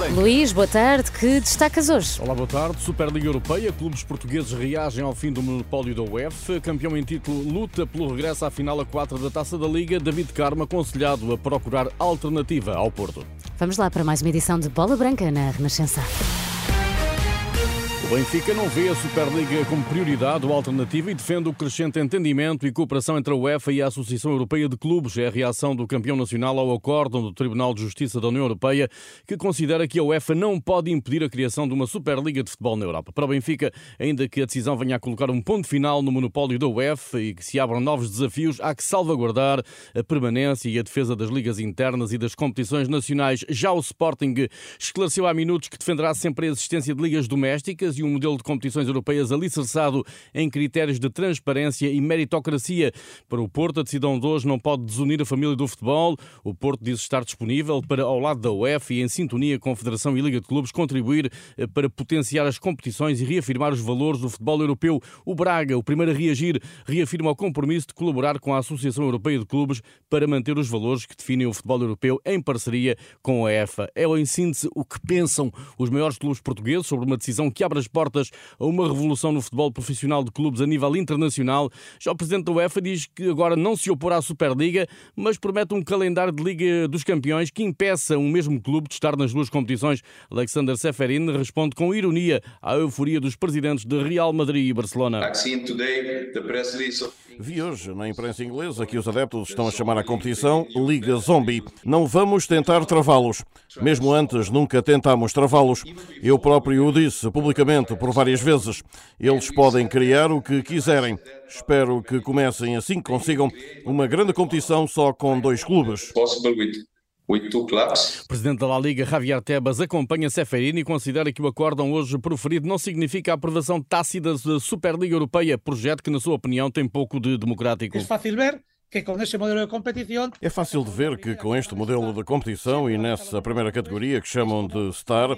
Branca. Luís, boa tarde. Que destacas hoje? Olá, boa tarde. Superliga Europeia. Clubes portugueses reagem ao fim do monopólio da UEFA. Campeão em título luta pelo regresso à final a 4 da Taça da Liga. David Carmo aconselhado a procurar alternativa ao Porto. Vamos lá para mais uma edição de Bola Branca na Renascença. Benfica não vê a Superliga como prioridade ou alternativa e defende o crescente entendimento e cooperação entre a UEFA e a Associação Europeia de Clubes. É a reação do campeão nacional ao acórdão do Tribunal de Justiça da União Europeia, que considera que a UEFA não pode impedir a criação de uma Superliga de futebol na Europa. Para o Benfica, ainda que a decisão venha a colocar um ponto final no monopólio da UEFA e que se abram novos desafios, há que salvaguardar a permanência e a defesa das ligas internas e das competições nacionais. Já o Sporting esclareceu há minutos que defenderá sempre a existência de ligas domésticas e um modelo de competições europeias alicerçado em critérios de transparência e meritocracia. Para o Porto, a decisão de hoje não pode desunir a família do futebol. O Porto diz estar disponível para, ao lado da UEFA e em sintonia com a Federação e Liga de Clubes, contribuir eh, para potenciar as competições e reafirmar os valores do futebol europeu. O Braga, o primeiro a reagir, reafirma o compromisso de colaborar com a Associação Europeia de Clubes para manter os valores que definem o futebol europeu em parceria com a EFA. É, em síntese, o que pensam os maiores clubes portugueses sobre uma decisão que abre as portas a uma revolução no futebol profissional de clubes a nível internacional. Já o presidente da UEFA diz que agora não se opor à Superliga, mas promete um calendário de Liga dos Campeões que impeça um mesmo clube de estar nas duas competições. Alexander Seferin responde com ironia à euforia dos presidentes de Real Madrid e Barcelona. Vi hoje na imprensa inglesa que os adeptos estão a chamar a competição Liga Zombie. Não vamos tentar travá-los. Mesmo antes nunca tentámos travá-los. Eu próprio o disse publicamente por várias vezes. Eles podem criar o que quiserem. Espero que comecem assim que consigam uma grande competição só com dois clubes. O presidente da La Liga, Javier Tebas, acompanha Seferini e considera que o acórdão hoje proferido não significa a aprovação tácita da Superliga Europeia, projeto que, na sua opinião, tem pouco de democrático. É fácil ver que com esse modelo de competição. É fácil de ver que com este modelo de competição e nessa primeira categoria que chamam de Star,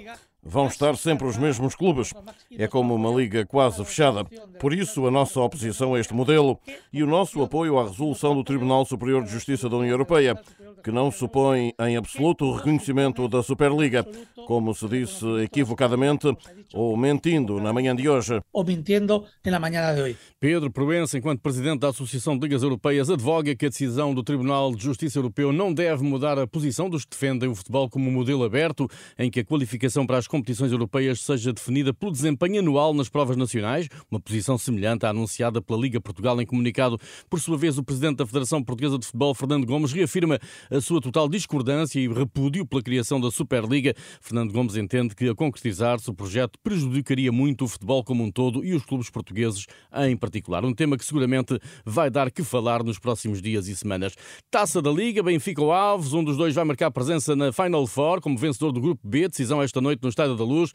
vão estar sempre os mesmos clubes. É como uma liga quase fechada. Por isso, a nossa oposição a este modelo e o nosso apoio à resolução do Tribunal Superior de Justiça da União Europeia, que não supõe em absoluto o reconhecimento da Superliga, como se disse equivocadamente ou mentindo na manhã de hoje. Ou mentindo na manhã de hoje. Pedro Proença, enquanto presidente da Associação de Ligas Europeias, advoga que a decisão do Tribunal de Justiça Europeu não deve mudar a posição dos que defendem o futebol como um modelo aberto, em que a qualificação para as competições europeias seja definida pelo desempenho anual nas provas nacionais, uma posição semelhante à anunciada pela Liga Portugal em comunicado. Por sua vez, o presidente da Federação Portuguesa de Futebol, Fernando Gomes, reafirma a sua total discordância e repúdio pela criação da Superliga. Fernando Gomes entende que, a concretizar-se, o projeto prejudicaria muito o futebol como um todo e os clubes portugueses em particular. Um tema que seguramente vai dar que falar nos próximos dias e semanas. Taça da Liga, Benfica ou Aves, um dos dois vai marcar presença na Final Four como vencedor do Grupo B, decisão esta noite no Estádio da Luz,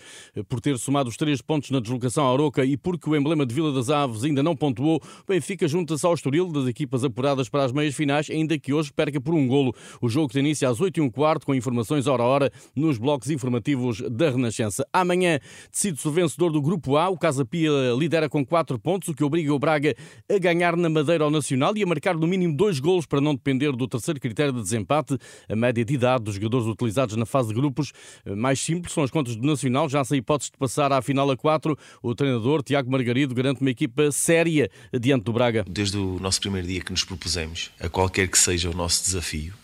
por ter somado os três pontos na deslocação à Aroca e porque o emblema de Vila das Aves ainda não pontuou, o Benfica junta-se ao Estoril das equipas apuradas para as meias finais, ainda que hoje perca por um golo. O jogo tem início às 8 e um quarto, com informações hora a hora nos blocos informativos da Renascença. Amanhã decide-se o vencedor do Grupo A. O Casa Pia lidera com 4 pontos, o que obriga o Braga a ganhar na Madeira ao Nacional e a marcar no mínimo dois golos para não depender do terceiro critério de desempate. A média de idade dos jogadores utilizados na fase de grupos mais simples são as contas do Nacional. Já sem hipótese de passar à final a 4, o treinador Tiago Margarido garante uma equipa séria diante do Braga. Desde o nosso primeiro dia que nos propusemos, a qualquer que seja o nosso desafio,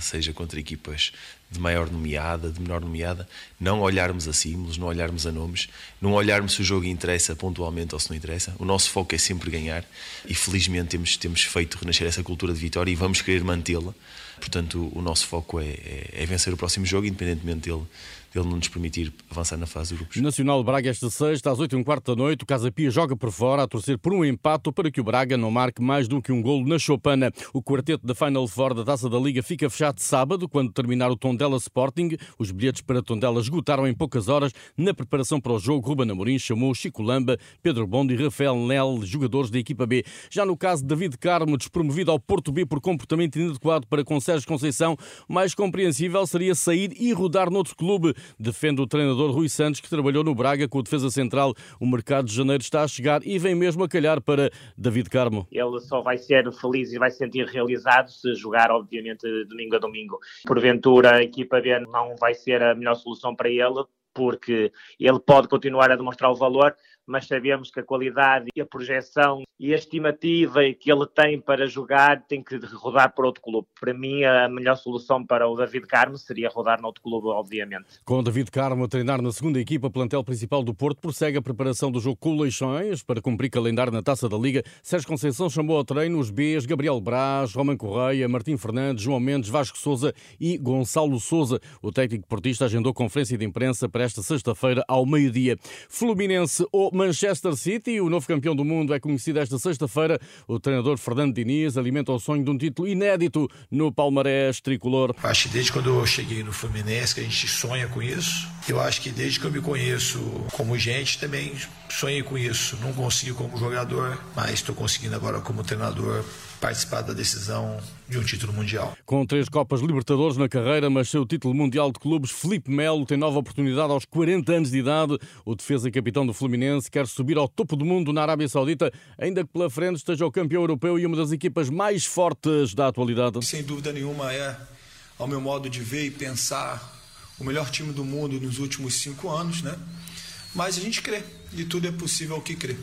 seja contra equipas de maior nomeada, de menor nomeada, não olharmos a símbolos, não olharmos a nomes, não olharmos se o jogo interessa pontualmente ou se não interessa. O nosso foco é sempre ganhar e felizmente temos, temos feito renascer essa cultura de vitória e vamos querer mantê-la. Portanto, o nosso foco é, é, é vencer o próximo jogo, independentemente dele ele não nos permitir avançar na fase de grupos. Nacional Braga esta sexta, às 8 e um quarto da noite, o Casa Pia joga por fora a torcer por um empate para que o Braga não marque mais do que um golo na Chopana. O quarteto da Final Four da Taça da Liga fica fechado sábado, quando terminar o Tondela Sporting. Os bilhetes para Tondela esgotaram em poucas horas. Na preparação para o jogo, Ruben Amorim chamou Chico Lamba, Pedro Bondo e Rafael Nel, jogadores da equipa B. Já no caso de David Carmo, despromovido ao Porto B por comportamento inadequado para Sérgio Conceição, mais compreensível seria sair e rodar noutro clube defende o treinador Rui Santos, que trabalhou no Braga com o defesa central. O mercado de janeiro está a chegar e vem mesmo a calhar para David Carmo. Ele só vai ser feliz e vai se sentir realizado se jogar, obviamente, domingo a domingo. Porventura, equipa B não vai ser a melhor solução para ele, porque ele pode continuar a demonstrar o valor, mas sabemos que a qualidade e a projeção e a estimativa que ele tem para jogar tem que rodar para outro clube. Para mim, a melhor solução para o David Carmo seria rodar noutro clube, obviamente. Com David Carmo a treinar na segunda equipa, plantel principal do Porto prossegue a preparação do jogo com o Leixões para cumprir calendário na Taça da Liga. Sérgio Conceição chamou ao treino os Bs, Gabriel Braz, Roman Correia, Martim Fernandes, João Mendes, Vasco Souza e Gonçalo Souza. O técnico portista agendou conferência de imprensa para esta sexta-feira ao meio-dia. Fluminense ou Manchester City, o novo campeão do mundo, é conhecido esta sexta-feira. O treinador Fernando Diniz alimenta o sonho de um título inédito no palmarés tricolor. Acho que desde quando eu cheguei no Fluminense que a gente sonha com isso. Eu acho que desde que eu me conheço como gente também sonhei com isso. Não consigo como jogador, mas estou conseguindo agora como treinador participar da decisão de um título mundial. Com três Copas Libertadores na carreira, mas seu título mundial de clubes, Felipe Melo tem nova oportunidade aos 40 anos de idade. O defesa e capitão do Fluminense quer subir ao topo do mundo na Arábia Saudita, ainda que pela frente esteja o campeão europeu e uma das equipas mais fortes da atualidade. Sem dúvida nenhuma é, ao meu modo de ver e pensar, o melhor time do mundo nos últimos cinco anos, né? Mas a gente crê, e tudo é possível ao que crê.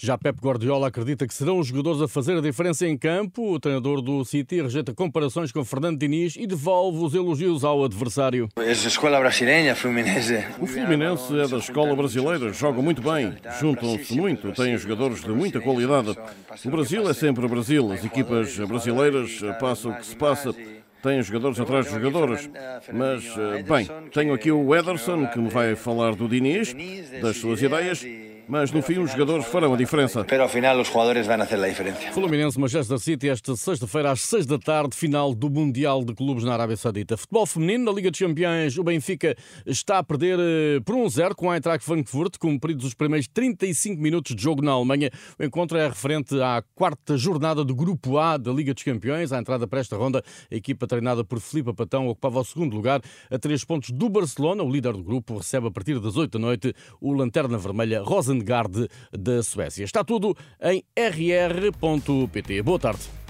Já Pep Guardiola acredita que serão os jogadores a fazer a diferença em campo. O treinador do City rejeita comparações com Fernando Diniz e devolve os elogios ao adversário. É a escola brasileira, Fluminense. O Fluminense é da escola brasileira, jogam muito bem, juntam-se muito, têm jogadores de muita qualidade. O Brasil é sempre o Brasil, as equipas brasileiras passam o que se passa tem jogadores atrás de jogadores. Mas, bem, tenho aqui o Ederson, que me vai falar do Diniz, das suas ideias mas no fim os jogadores farão a diferença. Pero ao final os jogadores vão fazer a diferença. Fluminense Manchester City esta sexta-feira às seis da tarde, final do Mundial de Clubes na Arábia Saudita. Futebol feminino na Liga dos Campeões, o Benfica está a perder eh, por 1-0 com a Eintracht Frankfurt, cumpridos os primeiros 35 minutos de jogo na Alemanha. O encontro é referente à quarta jornada do Grupo A da Liga dos Campeões. À entrada para esta ronda, a equipa treinada por Filipe Patão ocupava o segundo lugar a três pontos do Barcelona. O líder do grupo recebe a partir das 8 da noite o Lanterna Vermelha Rosen Garde da Suécia. Está tudo em rr.pt. Boa tarde.